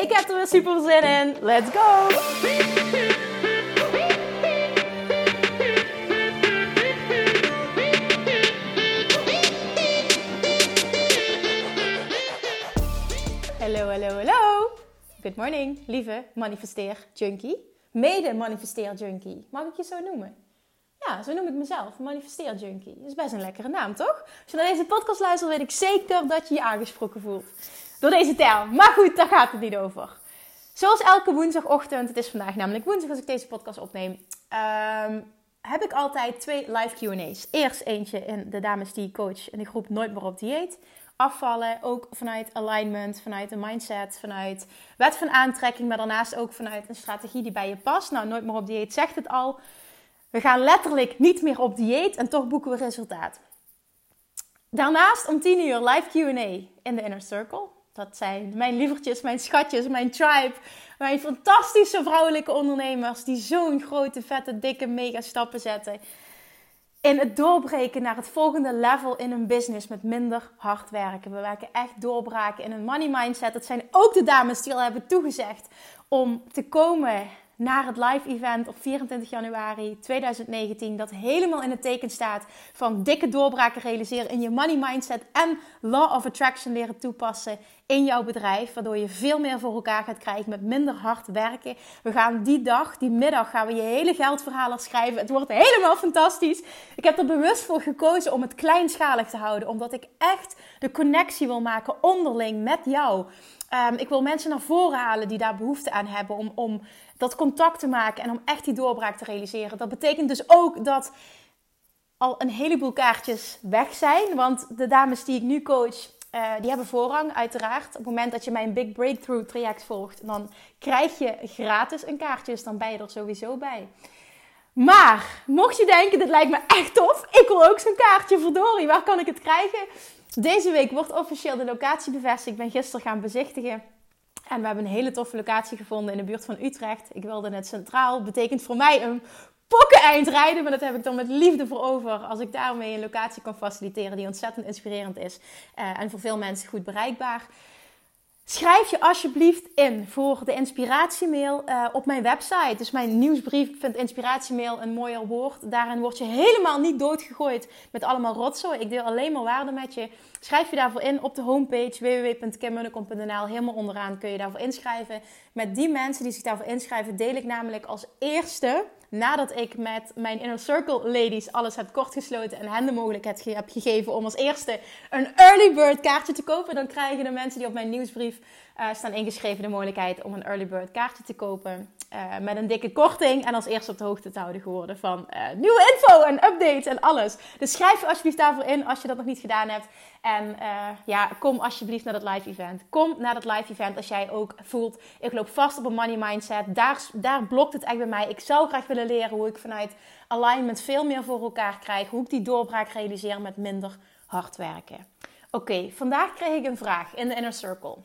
Ik heb er weer super zin in. Let's go! Hallo, hallo, hallo. Good morning, lieve manifesteer junkie. Mede manifesteer junkie. Mag ik je zo noemen? Ja, zo noem ik mezelf. Manifesteer junkie. Dat is best een lekkere naam, toch? Als je naar deze podcast luistert, weet ik zeker dat je je aangesproken voelt. Door deze term. Maar goed, daar gaat het niet over. Zoals elke woensdagochtend, het is vandaag namelijk woensdag als ik deze podcast opneem, ehm, heb ik altijd twee live QA's. Eerst eentje in de dames die ik coach in de groep Nooit meer op dieet afvallen. Ook vanuit alignment, vanuit een mindset, vanuit wet van aantrekking. Maar daarnaast ook vanuit een strategie die bij je past. Nou, nooit meer op dieet zegt het al. We gaan letterlijk niet meer op dieet en toch boeken we resultaat. Daarnaast om 10 uur live QA in de Inner Circle. Dat zijn mijn lievertjes, mijn schatjes, mijn tribe. Mijn fantastische vrouwelijke ondernemers die zo'n grote, vette, dikke, mega stappen zetten in het doorbreken naar het volgende level in hun business met minder hard werken. We werken echt doorbraken in een money mindset. Dat zijn ook de dames die al hebben toegezegd om te komen naar het live event op 24 januari 2019. Dat helemaal in het teken staat van dikke doorbraken realiseren in je money mindset en law of attraction leren toepassen in jouw bedrijf. Waardoor je veel meer voor elkaar gaat krijgen met minder hard werken. We gaan die dag, die middag, gaan we je hele geldverhaal schrijven. Het wordt helemaal fantastisch. Ik heb er bewust voor gekozen om het kleinschalig te houden. Omdat ik echt de connectie wil maken onderling met jou. Um, ik wil mensen naar voren halen die daar behoefte aan hebben om, om dat contact te maken en om echt die doorbraak te realiseren. Dat betekent dus ook dat al een heleboel kaartjes weg zijn. Want de dames die ik nu coach, uh, die hebben voorrang uiteraard. Op het moment dat je mijn Big Breakthrough traject volgt, dan krijg je gratis een kaartje. Dus dan ben je er sowieso bij. Maar, mocht je denken, dit lijkt me echt tof. Ik wil ook zo'n kaartje, verdorie. Waar kan ik het krijgen? Deze week wordt officieel de locatie bevestigd. Ik ben gisteren gaan bezichtigen. En we hebben een hele toffe locatie gevonden in de buurt van Utrecht. Ik wilde het centraal. Betekent voor mij een pokken eind rijden. Maar dat heb ik dan met liefde voor over. Als ik daarmee een locatie kan faciliteren die ontzettend inspirerend is. Uh, en voor veel mensen goed bereikbaar. Schrijf je alsjeblieft in voor de inspiratiemail uh, op mijn website. Dus mijn nieuwsbrief. Ik vind inspiratiemail een mooier woord. Daarin word je helemaal niet doodgegooid met allemaal rotzooi. Ik deel alleen maar waarde met je. Schrijf je daarvoor in op de homepage www.kimmunnekom.nl. Helemaal onderaan kun je daarvoor inschrijven. Met die mensen die zich daarvoor inschrijven deel ik namelijk als eerste nadat ik met mijn Inner Circle ladies alles heb kortgesloten en hen de mogelijkheid heb gegeven om als eerste een early bird kaartje te kopen, dan krijgen de mensen die op mijn nieuwsbrief uh, staan ingeschreven de mogelijkheid om een early bird kaartje te kopen. Uh, met een dikke korting en als eerste op de hoogte te houden geworden van uh, nieuwe info en updates en alles. Dus schrijf je alsjeblieft daarvoor in als je dat nog niet gedaan hebt. En ja, kom alsjeblieft naar dat live event. Kom naar dat live event als jij ook voelt, ik loop vast op een money mindset. Daar, daar blokt het echt bij mij. Ik zou graag willen leren hoe ik vanuit alignment veel meer voor elkaar krijg. Hoe ik die doorbraak realiseer met minder hard werken. Oké, vandaag kreeg ik een vraag in de Inner Circle.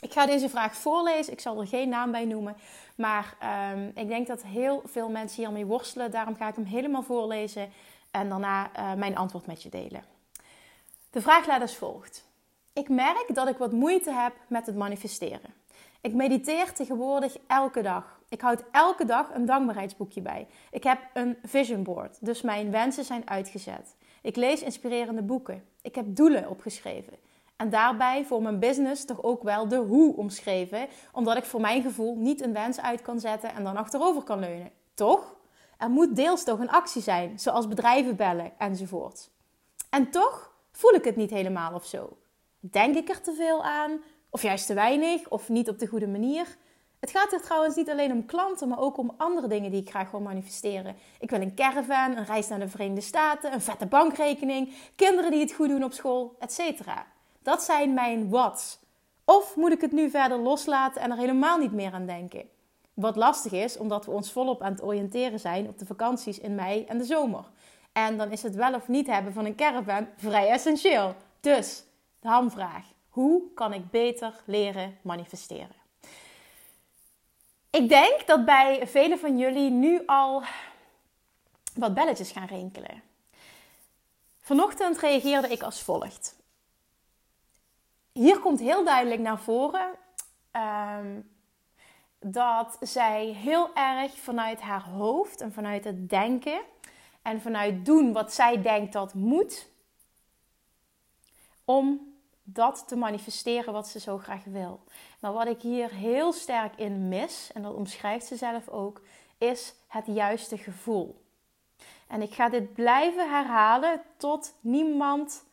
Ik ga deze vraag voorlezen. Ik zal er geen naam bij noemen. Maar um, ik denk dat heel veel mensen hiermee worstelen. Daarom ga ik hem helemaal voorlezen. En daarna uh, mijn antwoord met je delen. De vraag luidt als volgt. Ik merk dat ik wat moeite heb met het manifesteren. Ik mediteer tegenwoordig elke dag. Ik houd elke dag een dankbaarheidsboekje bij. Ik heb een vision board, dus mijn wensen zijn uitgezet. Ik lees inspirerende boeken. Ik heb doelen opgeschreven. En daarbij voor mijn business toch ook wel de hoe omschreven, omdat ik voor mijn gevoel niet een wens uit kan zetten en dan achterover kan leunen. Toch? Er moet deels toch een actie zijn, zoals bedrijven bellen enzovoort. En toch voel ik het niet helemaal of zo. Denk ik er te veel aan, of juist te weinig, of niet op de goede manier? Het gaat er trouwens niet alleen om klanten, maar ook om andere dingen die ik graag wil manifesteren. Ik wil een caravan, een reis naar de Verenigde Staten, een vette bankrekening, kinderen die het goed doen op school, etc. Dat zijn mijn what's. Of moet ik het nu verder loslaten en er helemaal niet meer aan denken? Wat lastig is, omdat we ons volop aan het oriënteren zijn op de vakanties in mei en de zomer. En dan is het wel of niet hebben van een caravan vrij essentieel. Dus, de hamvraag. Hoe kan ik beter leren manifesteren? Ik denk dat bij velen van jullie nu al wat belletjes gaan rinkelen. Vanochtend reageerde ik als volgt. Hier komt heel duidelijk naar voren ehm, dat zij heel erg vanuit haar hoofd en vanuit het denken en vanuit doen wat zij denkt dat moet, om dat te manifesteren wat ze zo graag wil. Maar wat ik hier heel sterk in mis, en dat omschrijft ze zelf ook, is het juiste gevoel. En ik ga dit blijven herhalen tot niemand,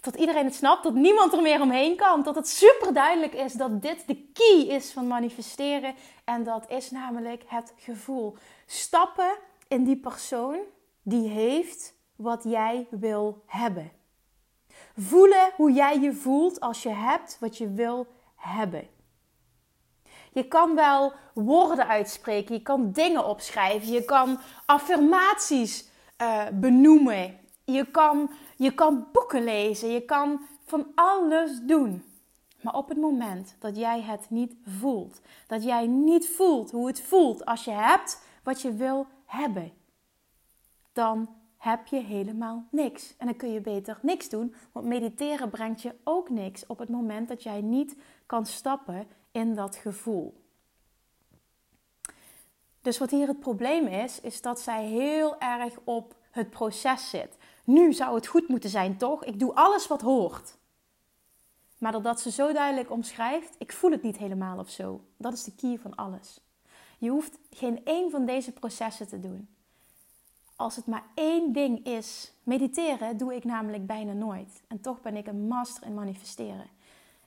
tot iedereen het snapt, tot niemand er meer omheen kan. Tot het super duidelijk is dat dit de key is van manifesteren. En dat is namelijk het gevoel. Stappen in die persoon die heeft wat jij wil hebben. Voelen hoe jij je voelt als je hebt wat je wil hebben. Je kan wel woorden uitspreken, je kan dingen opschrijven, je kan affirmaties uh, benoemen, je kan, je kan boeken lezen, je kan van alles doen. Maar op het moment dat jij het niet voelt, dat jij niet voelt hoe het voelt als je hebt wat je wil hebben, dan heb je helemaal niks. En dan kun je beter niks doen, want mediteren brengt je ook niks op het moment dat jij niet kan stappen in dat gevoel. Dus wat hier het probleem is, is dat zij heel erg op het proces zit. Nu zou het goed moeten zijn, toch? Ik doe alles wat hoort. Maar doordat ze zo duidelijk omschrijft, ik voel het niet helemaal of zo. Dat is de key van alles. Je hoeft geen één van deze processen te doen. Als het maar één ding is, mediteren doe ik namelijk bijna nooit. En toch ben ik een master in manifesteren.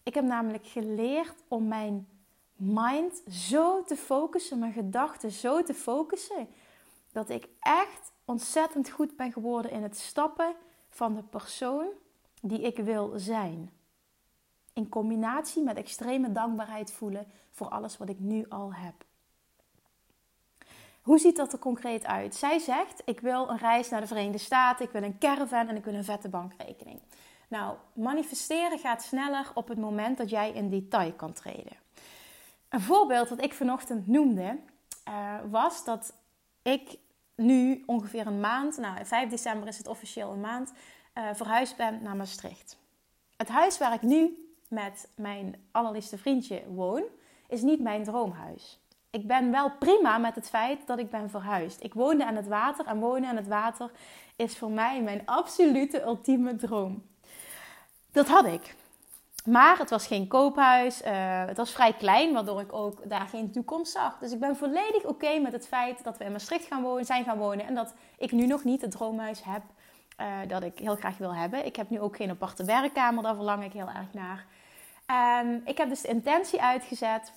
Ik heb namelijk geleerd om mijn mind zo te focussen, mijn gedachten zo te focussen, dat ik echt ontzettend goed ben geworden in het stappen van de persoon die ik wil zijn. In combinatie met extreme dankbaarheid voelen voor alles wat ik nu al heb. Hoe ziet dat er concreet uit? Zij zegt: Ik wil een reis naar de Verenigde Staten, ik wil een caravan en ik wil een vette bankrekening. Nou, manifesteren gaat sneller op het moment dat jij in detail kan treden. Een voorbeeld dat ik vanochtend noemde, uh, was dat ik nu ongeveer een maand, nou 5 december is het officieel een maand, uh, verhuisd ben naar Maastricht. Het huis waar ik nu met mijn allerliefste vriendje woon, is niet mijn droomhuis. Ik ben wel prima met het feit dat ik ben verhuisd. Ik woonde aan het water en wonen aan het water is voor mij mijn absolute ultieme droom. Dat had ik. Maar het was geen koophuis. Uh, het was vrij klein, waardoor ik ook daar geen toekomst zag. Dus ik ben volledig oké met het feit dat we in Maastricht gaan wonen, zijn gaan wonen. En dat ik nu nog niet het droomhuis heb uh, dat ik heel graag wil hebben. Ik heb nu ook geen aparte werkkamer, daar verlang ik heel erg naar. En ik heb dus de intentie uitgezet.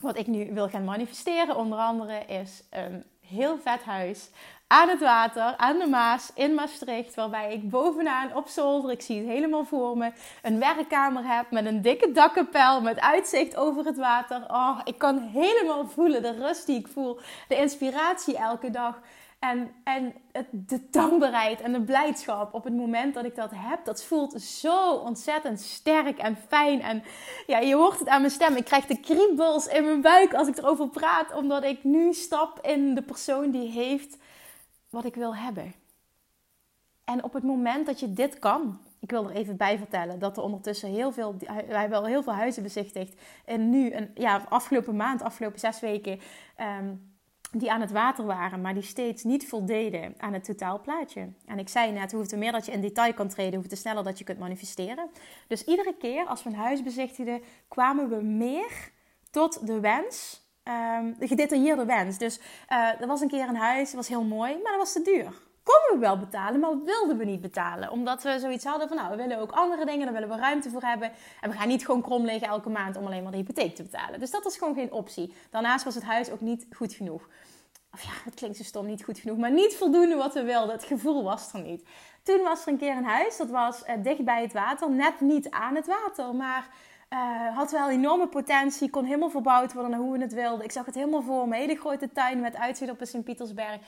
Wat ik nu wil gaan manifesteren, onder andere, is een heel vet huis aan het water, aan de Maas in Maastricht. Waarbij ik bovenaan op zolder, ik zie het helemaal voor me, een werkkamer heb met een dikke dakkapel, met uitzicht over het water. Oh, ik kan helemaal voelen de rust die ik voel, de inspiratie elke dag. En, en het, de dankbaarheid en de blijdschap op het moment dat ik dat heb, dat voelt zo ontzettend sterk en fijn. En ja, je hoort het aan mijn stem. Ik krijg de kriebels in mijn buik als ik erover praat, omdat ik nu stap in de persoon die heeft wat ik wil hebben. En op het moment dat je dit kan, ik wil er even bij vertellen dat er ondertussen heel veel, wij hebben al heel veel huizen bezichtigd. En nu, een, ja, afgelopen maand, afgelopen zes weken, ehm, die aan het water waren, maar die steeds niet voldeden aan het totaalplaatje. En ik zei net, hoe meer dat je in detail kan treden, hoe sneller dat je kunt manifesteren. Dus iedere keer als we een huis bezichtigden, kwamen we meer tot de wens um, de gedetailleerde wens. Dus uh, er was een keer een huis, dat was heel mooi, maar dat was te duur. Konden we wel betalen, maar wilden we niet betalen. Omdat we zoiets hadden van, nou, we willen ook andere dingen, daar willen we ruimte voor hebben. En we gaan niet gewoon krom liggen elke maand om alleen maar de hypotheek te betalen. Dus dat was gewoon geen optie. Daarnaast was het huis ook niet goed genoeg. Of ja, het klinkt zo stom, niet goed genoeg, maar niet voldoende wat we wilden. Het gevoel was er niet. Toen was er een keer een huis, dat was uh, dicht bij het water, net niet aan het water, maar Uh, had wel enorme potentie, kon helemaal verbouwd worden naar hoe we het wilden. Ik zag het helemaal voor me. Hele grote tuin met uitzicht op de Sint-Pietersberg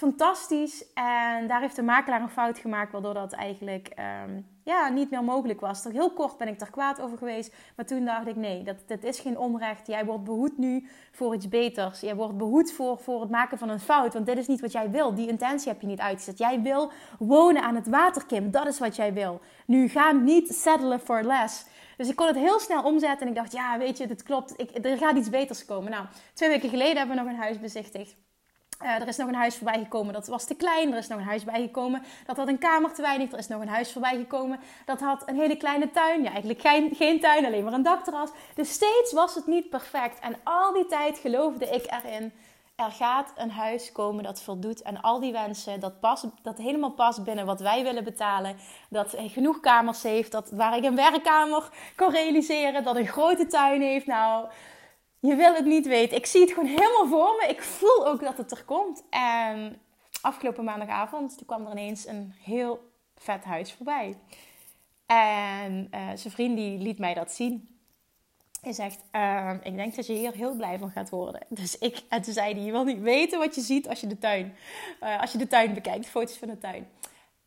fantastisch. En daar heeft de makelaar een fout gemaakt, waardoor dat eigenlijk um, ja, niet meer mogelijk was. Toch heel kort ben ik er kwaad over geweest. Maar toen dacht ik, nee, dat, dat is geen onrecht. Jij wordt behoed nu voor iets beters. Jij wordt behoed voor, voor het maken van een fout. Want dit is niet wat jij wil. Die intentie heb je niet uitgezet. Jij wil wonen aan het water, Kim. Dat is wat jij wil. Nu ga niet settelen for less. Dus ik kon het heel snel omzetten. En ik dacht, ja, weet je, dit klopt. Ik, er gaat iets beters komen. Nou, twee weken geleden hebben we nog een huis bezichtigd. Uh, er is nog een huis voorbij gekomen, dat was te klein. Er is nog een huis bijgekomen, dat had een kamer te weinig. Er is nog een huis voorbij gekomen, dat had een hele kleine tuin. Ja, eigenlijk geen, geen tuin, alleen maar een dakterras. Dus steeds was het niet perfect. En al die tijd geloofde ik erin. Er gaat een huis komen dat voldoet aan al die wensen. Dat, past, dat helemaal past binnen wat wij willen betalen. Dat genoeg kamers heeft. Dat, waar ik een werkkamer kan realiseren. Dat een grote tuin heeft. Nou, je wil het niet weten. Ik zie het gewoon helemaal voor me. Ik voel ook dat het er komt. En afgelopen maandagavond toen kwam er ineens een heel vet huis voorbij. En uh, zijn vriend die liet mij dat zien. Hij zegt, uh, ik denk dat je hier heel blij van gaat worden. Dus ik, en toen zei hij, je wil niet weten wat je ziet als je de tuin, uh, als je de tuin bekijkt, foto's van de tuin.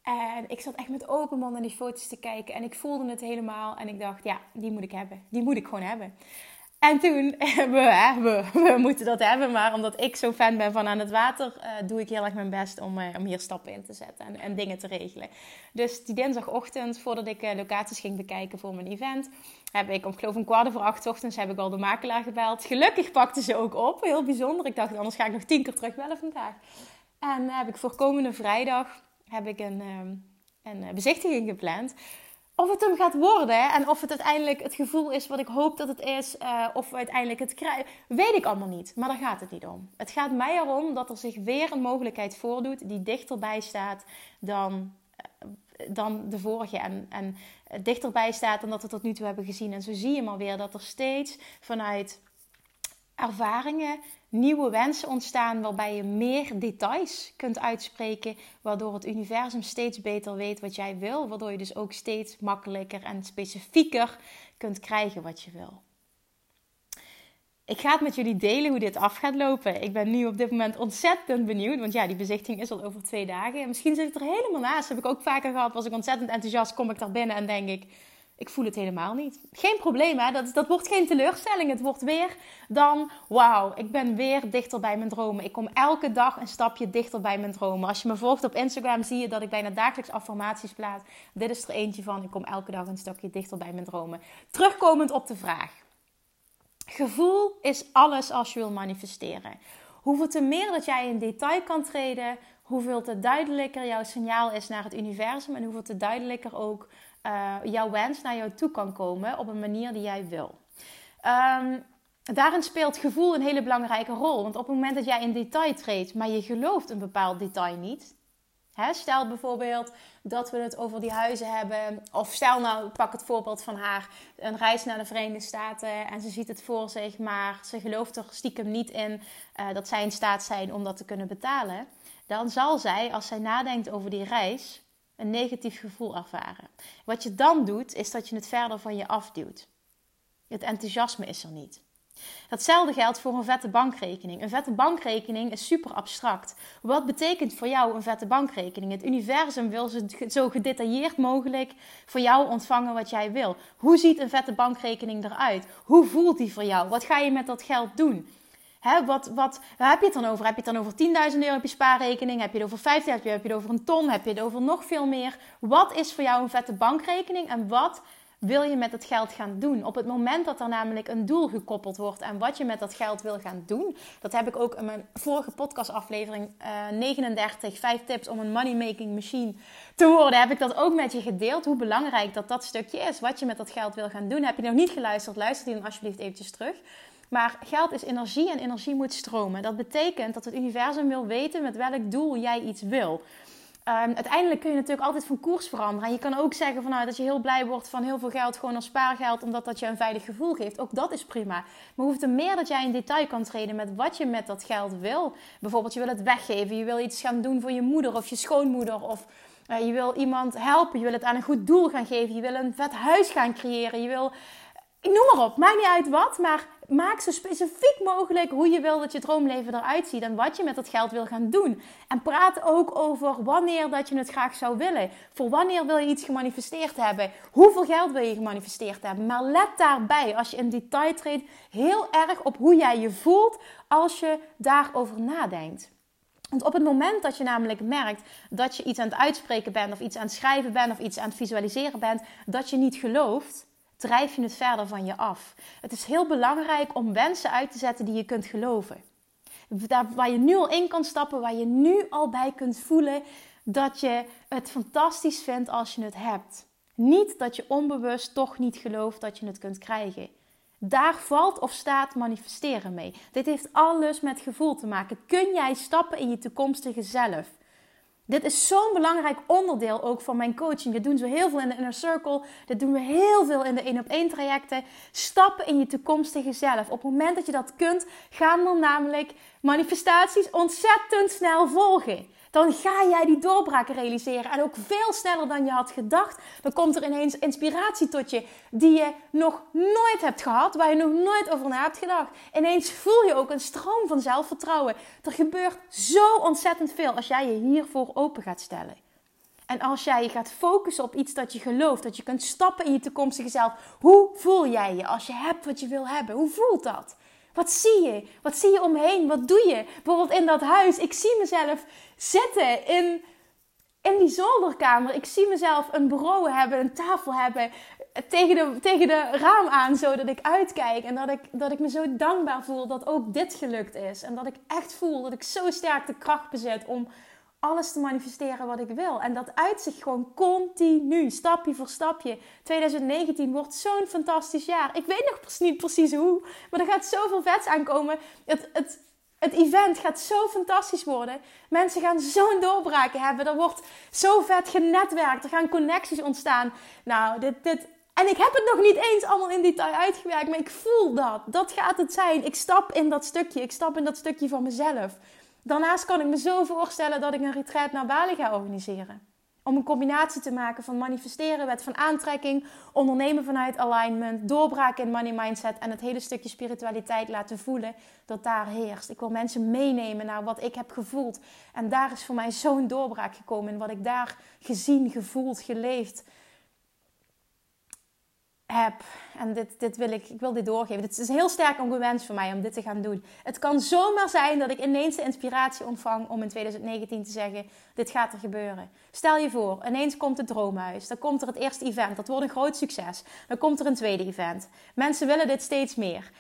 En ik zat echt met open mond naar die foto's te kijken. En ik voelde het helemaal. En ik dacht, ja, die moet ik hebben. Die moet ik gewoon hebben. En toen, we, we, we, moeten dat hebben, maar omdat ik zo fan ben van aan het water, uh, doe ik heel erg mijn best om, uh, om hier stappen in te zetten en, en, dingen te regelen. Dus die dinsdagochtend, voordat ik uh, locaties ging bekijken voor mijn event, heb ik om geloof een kwart voor acht ochtends heb ik al de makelaar gebeld. Gelukkig pakte ze ook op, heel bijzonder. Ik dacht, anders ga ik nog tien keer terugbellen vandaag. En heb ik voor komende vrijdag heb ik een, een bezichtiging gepland of het hem gaat worden en of het uiteindelijk het gevoel is wat ik hoop dat het is, uh, of we uiteindelijk het krijgen, weet ik allemaal niet. Maar daar gaat het niet om. Het gaat mij erom dat er zich weer een mogelijkheid voordoet die dichterbij staat dan, uh, dan de vorige. En, en dichterbij staat dan dat we tot nu toe hebben gezien. En zo zie je maar weer dat er steeds vanuit ervaringen nieuwe wensen ontstaan waarbij je meer details kunt uitspreken, waardoor het universum steeds beter weet wat jij wil, waardoor je dus ook steeds makkelijker en specifieker kunt krijgen wat je wil. Ik ga het met jullie delen hoe dit af gaat lopen. Ik ben nu op dit moment ontzettend benieuwd. Want ja, die bezichtiging is al over twee dagen. En misschien zit ik er helemaal naast. heb ik ook vaker gehad. Was ik ontzettend enthousiast, kom ik daar binnen en denk ik ik voel het helemaal niet. Geen probleem, hè? Dat, dat wordt geen teleurstelling. Het wordt weer dan, wauw, ik ben weer dichter bij mijn dromen. Ik kom elke dag een stapje dichter bij mijn dromen. Als je me volgt op Instagram, zie je dat ik bijna dagelijks affirmaties plaats. Dit is er eentje van. Ik kom elke dag een stapje dichter bij mijn dromen. Terugkomend op de vraag. Gevoel is alles als je wil manifesteren. Hoeveel te meer dat jij in detail kan treden, hoeveel te duidelijker jouw signaal is naar het universum en hoeveel te duidelijker ook uh, jouw wens naar jou toe kan komen op een manier die jij wil. Um, daarin speelt gevoel een hele belangrijke rol. Want op het moment dat jij in detail treedt, maar je gelooft een bepaald detail niet. Stel bijvoorbeeld dat we het over die huizen hebben. Of stel nou, pak het voorbeeld van haar. Een reis naar de Verenigde Staten. En ze ziet het voor zich, maar ze gelooft er stiekem niet in uh, dat zij in staat zijn om dat te kunnen betalen. Dan zal zij, als zij nadenkt over die reis, een negatief gevoel ervaren. Wat je dan doet, is dat je het verder van je afduwt. Het enthousiasme is er niet. Hetzelfde geldt voor een vette bankrekening. Een vette bankrekening is super abstract. Wat betekent voor jou een vette bankrekening? Het universum wil zo gedetailleerd mogelijk voor jou ontvangen wat jij wil. Hoe ziet een vette bankrekening eruit? Hoe voelt die voor jou? Wat ga je met dat geld doen? Hè, wat, wat, waar heb je het dan over? Heb je het dan over 10.000 euro op je spaarrekening? Heb je het over 50.000? Heb je het over een ton? Heb je het over nog veel meer? Wat is voor jou een vette bankrekening? En wat wil je met het geld gaan doen? Op het moment dat er namelijk een doel gekoppeld wordt en wat je met dat geld wil gaan doen. Dat heb ik ook in mijn vorige podcastaflevering uh, 39, 5 tips om een money making machine te worden. Heb ik dat ook met je gedeeld. Hoe belangrijk dat dat stukje is. Wat je met dat geld wil gaan doen. Heb je nog niet geluisterd? Luister die dan alsjeblieft eventjes terug. Maar geld is energie en energie moet stromen. Dat betekent dat het universum wil weten met welk doel jij iets wil. Um, uiteindelijk kun je natuurlijk altijd van koers veranderen. En je kan ook zeggen van, nou, dat je heel blij wordt van heel veel geld gewoon als spaargeld, omdat dat je een veilig gevoel geeft. Ook dat is prima. Maar hoeft er meer dat jij in detail kan treden met wat je met dat geld wil. Bijvoorbeeld, je wil het weggeven, je wil iets gaan doen voor je moeder of je schoonmoeder of uh, je wil iemand helpen, je wil het aan een goed doel gaan geven, je wil een vet huis gaan creëren, je wil noem maar op, maakt niet uit wat, maar maak zo specifiek mogelijk hoe je wil dat je droomleven eruit ziet en wat je met dat geld wil gaan doen. En praat ook over wanneer dat je het graag zou willen. Voor wanneer wil je iets gemanifesteerd hebben? Hoeveel geld wil je gemanifesteerd hebben? Maar let daarbij, als je in detail treedt, heel erg op hoe jij je voelt als je daarover nadenkt. Want op het moment dat je namelijk merkt dat je iets aan het uitspreken bent, of iets aan het schrijven bent, of iets aan het visualiseren bent, dat je niet gelooft, drijf je het verder van je af. Het is heel belangrijk om wensen uit te zetten die je kunt geloven. Daar, waar je nu al in kan stappen, waar je nu al bij kunt voelen dat je het fantastisch vindt als je het hebt. Niet dat je onbewust toch niet gelooft dat je het kunt krijgen. Daar valt of staat manifesteren mee. Dit heeft alles met gevoel te maken. Kun jij stappen in je toekomstige zelf? Dit is zo'n belangrijk onderdeel ook van mijn coaching. Dit doen we heel veel in de Inner Circle. Dit doen we heel veel in de 1 op 1 trajecten. Stappen in je toekomstige zelf. Op het moment dat je dat kunt, gaan dan namelijk manifestaties ontzettend snel volgen dan ga jij die doorbraken realiseren. En ook veel sneller dan je had gedacht. Dan komt er ineens inspiratie tot je die je nog nooit hebt gehad, waar je nog nooit over na hebt gedacht. Ineens voel je ook een stroom van zelfvertrouwen. Er gebeurt zo ontzettend veel als jij je hiervoor open gaat stellen. En als jij je gaat focussen op iets dat je gelooft, dat je kunt stappen in je toekomstige zelf, hoe voel jij je als je hebt wat je wil hebben? Hoe voelt dat? Wat zie je? Wat zie je omheen? Wat doe je? Bijvoorbeeld in dat huis. Ik zie mezelf zitten in, in die zolderkamer. Ik zie mezelf een bureau hebben, een tafel hebben. Tegen de, tegen de raam aan, zodat ik uitkijk. En dat ik, dat ik me zo dankbaar voel dat ook dit gelukt is. En dat ik echt voel dat ik zo sterk de kracht bezit om alles te manifesteren wat ik wil. En dat uitzicht gewoon continu, stapje voor stapje. 2019 wordt zo'n fantastisch jaar. Ik weet nog niet precies hoe, maar er gaat zoveel vets aankomen. Het, het, het event gaat zo fantastisch worden. Mensen gaan zo'n doorbraken hebben. Er wordt zo vet genetwerkt. Er gaan connecties ontstaan. Nou, dit, dit, en ik heb het nog niet eens allemaal in detail uitgewerkt, maar ik voel dat. Dat gaat het zijn. Ik stap in dat stukje. Ik stap in dat stukje van mezelf. Daarnaast kan ik me zo voorstellen dat ik een retreat naar Bali ga organiseren. Om een combinatie te maken van manifesteren, wet van aantrekking, ondernemen vanuit alignment, doorbraken in money mindset en het hele stukje spiritualiteit laten voelen dat daar heerst. Ik wil mensen meenemen naar wat ik heb gevoeld. En daar is voor mij zo'n doorbraak gekomen in wat ik daar gezien, gevoeld, geleefd heb. En dit, dit wil ik, ik wil dit doorgeven. Het is heel sterk wens voor mij om dit te gaan doen. Het kan zomaar zijn dat ik ineens de inspiratie ontvang om in 2019 te zeggen: Dit gaat er gebeuren. Stel je voor, ineens komt het droomhuis. Dan komt er het eerste event. Dat wordt een groot succes. Dan komt er een tweede event. Mensen willen dit steeds meer.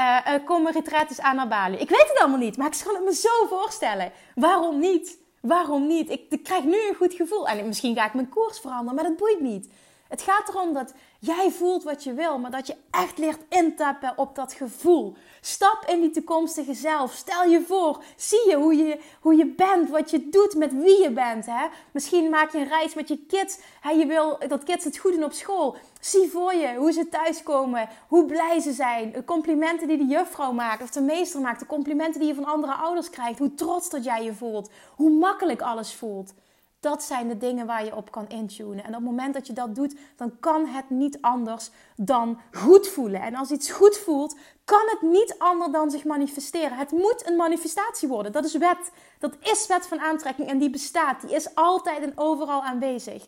Uh, er komen retreats aan naar Bali. Ik weet het allemaal niet, maar ik kan het me zo voorstellen. Waarom niet? Waarom niet? Ik, ik krijg nu een goed gevoel. En misschien ga ik mijn koers veranderen, maar dat boeit niet. Het gaat erom dat jij voelt wat je wil, maar dat je echt leert intappen op dat gevoel. Stap in die toekomstige zelf. Stel je voor, zie je hoe je, hoe je bent, wat je doet, met wie je bent. Hè? Misschien maak je een reis met je kids. Hè? Je wil dat kids het goed doen op school. Zie voor je hoe ze thuiskomen, hoe blij ze zijn. De complimenten die de juffrouw maakt of de meester maakt. De complimenten die je van andere ouders krijgt. Hoe trots dat jij je voelt. Hoe makkelijk alles voelt. Dat zijn de dingen waar je op kan intunen. En op het moment dat je dat doet, dan kan het niet anders dan goed voelen. En als iets goed voelt, kan het niet anders dan zich manifesteren. Het moet een manifestatie worden. Dat is wet. Dat is wet van aantrekking en die bestaat. Die is altijd en overal aanwezig.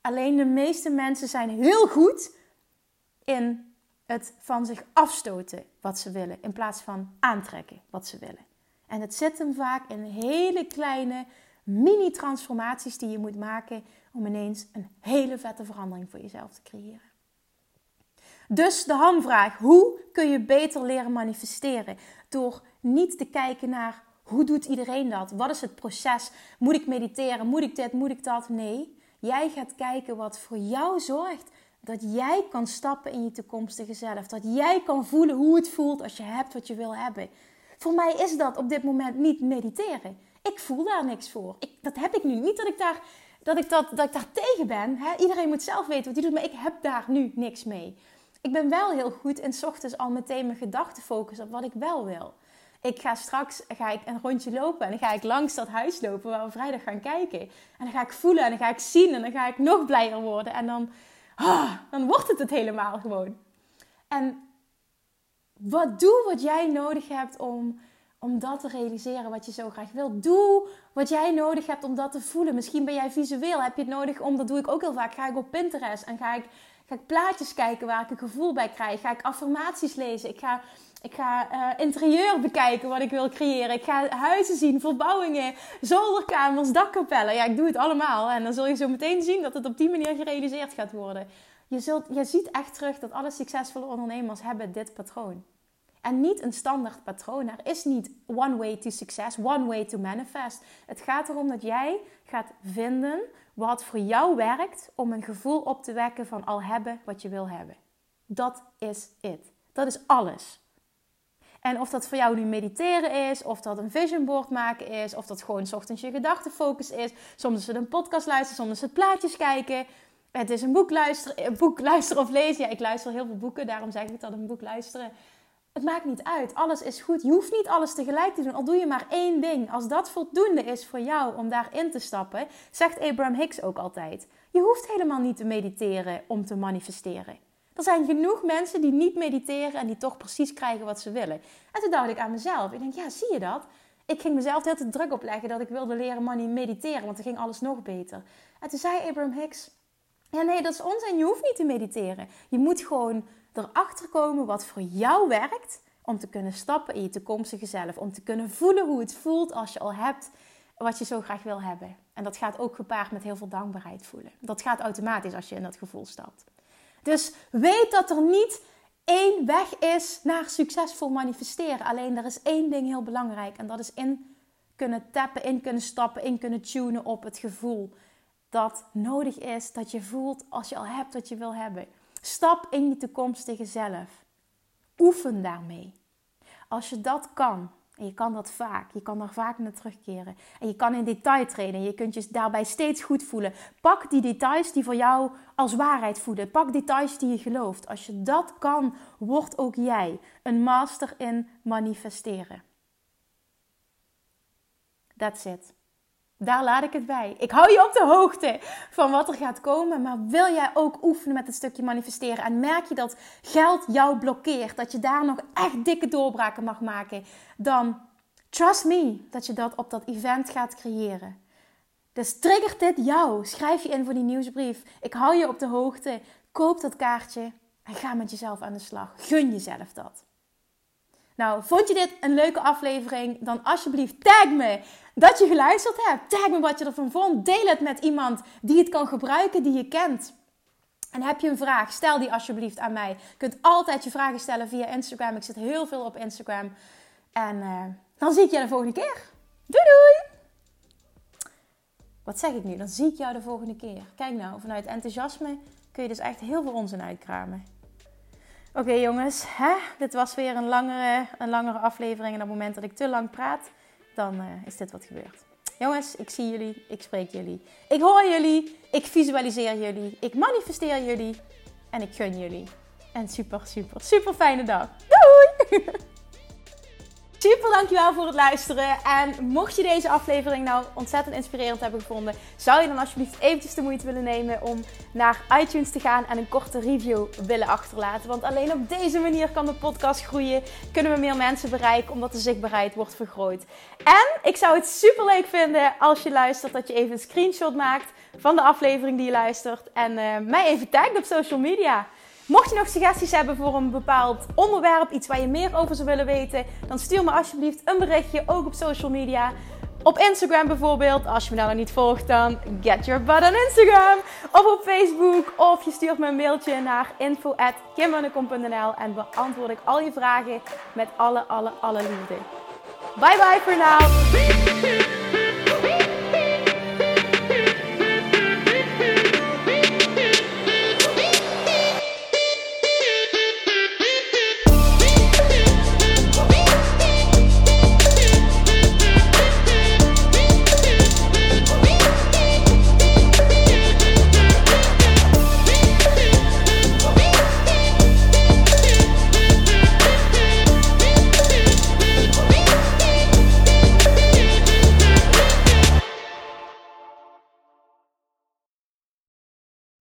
Alleen de meeste mensen zijn heel goed in het van zich afstoten wat ze willen, in plaats van aantrekken wat ze willen. En het zit hem vaak in hele kleine mini-transformaties die je moet maken om ineens een hele vette verandering voor jezelf te creëren. Dus de hamvraag: hoe kun je beter leren manifesteren? Door niet te kijken naar hoe doet iedereen dat? Wat is het proces? Moet ik mediteren? Moet ik dit? Moet ik dat? Nee, jij gaat kijken wat voor jou zorgt dat jij kan stappen in je toekomstige zelf. Dat jij kan voelen hoe het voelt als je hebt wat je wil hebben. Voor mij is dat op dit moment niet mediteren. Ik voel daar niks voor. Ik, dat heb ik nu. Niet dat ik daar, dat ik dat, dat ik daar tegen ben. Iedereen moet zelf weten wat hij doet, maar ik heb daar nu niks mee. Ik ben wel heel goed in ochtends al meteen mijn gedachten focussen op wat ik wel wil. Ik ga straks ga ik een rondje lopen en dan ga ik langs dat huis lopen waar we vrijdag gaan kijken. En dan ga ik voelen en dan ga ik zien en dan ga ik nog blijer worden. En dan, ah, dan wordt het het helemaal gewoon. En wat doe wat jij nodig hebt om, om dat te realiseren wat je zo graag wilt. Doe wat jij nodig hebt om dat te voelen. Misschien ben jij visueel, heb je het nodig om, dat doe ik ook heel vaak, ga ik op Pinterest en ga ik, ga ik plaatjes kijken waar ik een gevoel bij krijg. Ga ik affirmaties lezen. Ik ga, ik ga uh, interieur bekijken wat ik wil creëren. Ik ga huizen zien, verbouwingen, zolderkamers, dakkapellen. Ja, ik doe het allemaal. En dan zul je zo meteen zien dat het op die manier gerealiseerd gaat worden. Je, zult, je ziet echt terug dat alle succesvolle ondernemers hebben dit patroon. En niet een standaard patroon. Er is niet one way to success, one way to manifest. Het gaat erom dat jij gaat vinden wat voor jou werkt om een gevoel op te wekken van al hebben wat je wil hebben. Dat is het. Dat is alles. En of dat voor jou nu mediteren is, of dat een vision board maken is, of dat gewoon ochtends je gedachtenfocus is. Soms is het een podcast luisteren, soms het plaatjes kijken. Het is een boek luisteren, boek luisteren of lezen. Ja, ik luister heel veel boeken, daarom zeg ik dat een boek luisteren. Het maakt niet uit. Alles is goed. Je hoeft niet alles tegelijk te doen. Al doe je maar één ding. Als dat voldoende is voor jou om daarin te stappen, zegt Abraham Hicks ook altijd. Je hoeft helemaal niet te mediteren om te manifesteren. Er zijn genoeg mensen die niet mediteren en die toch precies krijgen wat ze willen. En toen dacht ik aan mezelf. Ik denk, ja, zie je dat? Ik ging mezelf heel te druk opleggen dat ik wilde leren mediteren, want dan ging alles nog beter. En toen zei Abraham Hicks, ja nee, dat is onzin. Je hoeft niet te mediteren. Je moet gewoon erachter komen wat voor jou werkt om te kunnen stappen in je toekomstige zelf. Om te kunnen voelen hoe het voelt als je al hebt wat je zo graag wil hebben. En dat gaat ook gepaard met heel veel dankbaarheid voelen. Dat gaat automatisch als je in dat gevoel stapt. Dus weet dat er niet één weg is naar succesvol manifesteren. Alleen er is één ding heel belangrijk en dat is in kunnen tappen, in kunnen stappen, in kunnen tunen op het gevoel dat nodig is dat je voelt als je al hebt wat je wil hebben. Stap in je toekomstige zelf. Oefen daarmee. Als je dat kan, en je kan dat vaak, je kan daar vaak naar terugkeren. En je kan in detail trainen, je kunt je daarbij steeds goed voelen. Pak die details die voor jou als waarheid voelen. Pak details die je gelooft. Als je dat kan, word ook jij een master in manifesteren. That's it. Daar laat ik het bij. Ik hou je op de hoogte van wat er gaat komen. Maar wil jij ook oefenen met het stukje manifesteren? En merk je dat geld jou blokkeert? Dat je daar nog echt dikke doorbraken mag maken? Dan trust me dat je dat op dat event gaat creëren. Dus triggert dit jou? Schrijf je in voor die nieuwsbrief. Ik hou je op de hoogte. Koop dat kaartje en ga met jezelf aan de slag. Gun jezelf dat. Nou, vond je dit een leuke aflevering? Dan alsjeblieft tag me dat je geluisterd hebt. Tag me wat je ervan vond. Deel het met iemand die het kan gebruiken, die je kent. En heb je een vraag, stel die alsjeblieft aan mij. Je kunt altijd je vragen stellen via Instagram. Ik zit heel veel op Instagram. En uh, dan zie ik je de volgende keer. Doei doei! Wat zeg ik nu? Dan zie ik jou de volgende keer. Kijk nou, vanuit enthousiasme kun je dus echt heel veel onzin uitkramen. Oké jongens, hè? dit was weer een langere, een langere aflevering. En op het moment dat ik te lang praat, dan uh, is dit wat gebeurt. Jongens, ik zie jullie, ik spreek jullie. Ik hoor jullie, ik visualiseer jullie, ik manifesteer jullie en ik gun jullie. En super, super, super fijne dag. Doei! Super dankjewel voor het luisteren. En mocht je deze aflevering nou ontzettend inspirerend hebben gevonden, zou je dan alsjeblieft eventjes de moeite willen nemen om naar iTunes te gaan en een korte review willen achterlaten. Want alleen op deze manier kan de podcast groeien, kunnen we meer mensen bereiken, omdat de zichtbaarheid wordt vergroot. En ik zou het super leuk vinden als je luistert dat je even een screenshot maakt van de aflevering die je luistert en uh, mij even tagt op social media. Mocht je nog suggesties hebben voor een bepaald onderwerp, iets waar je meer over zou willen weten, dan stuur me alsjeblieft een berichtje, ook op social media. Op Instagram bijvoorbeeld, als je me nou nog niet volgt, dan get your butt on Instagram. Of op Facebook, of je stuurt me een mailtje naar info.kimmannekom.nl en beantwoord ik al je vragen met alle, alle, alle liefde. Bye bye voor now.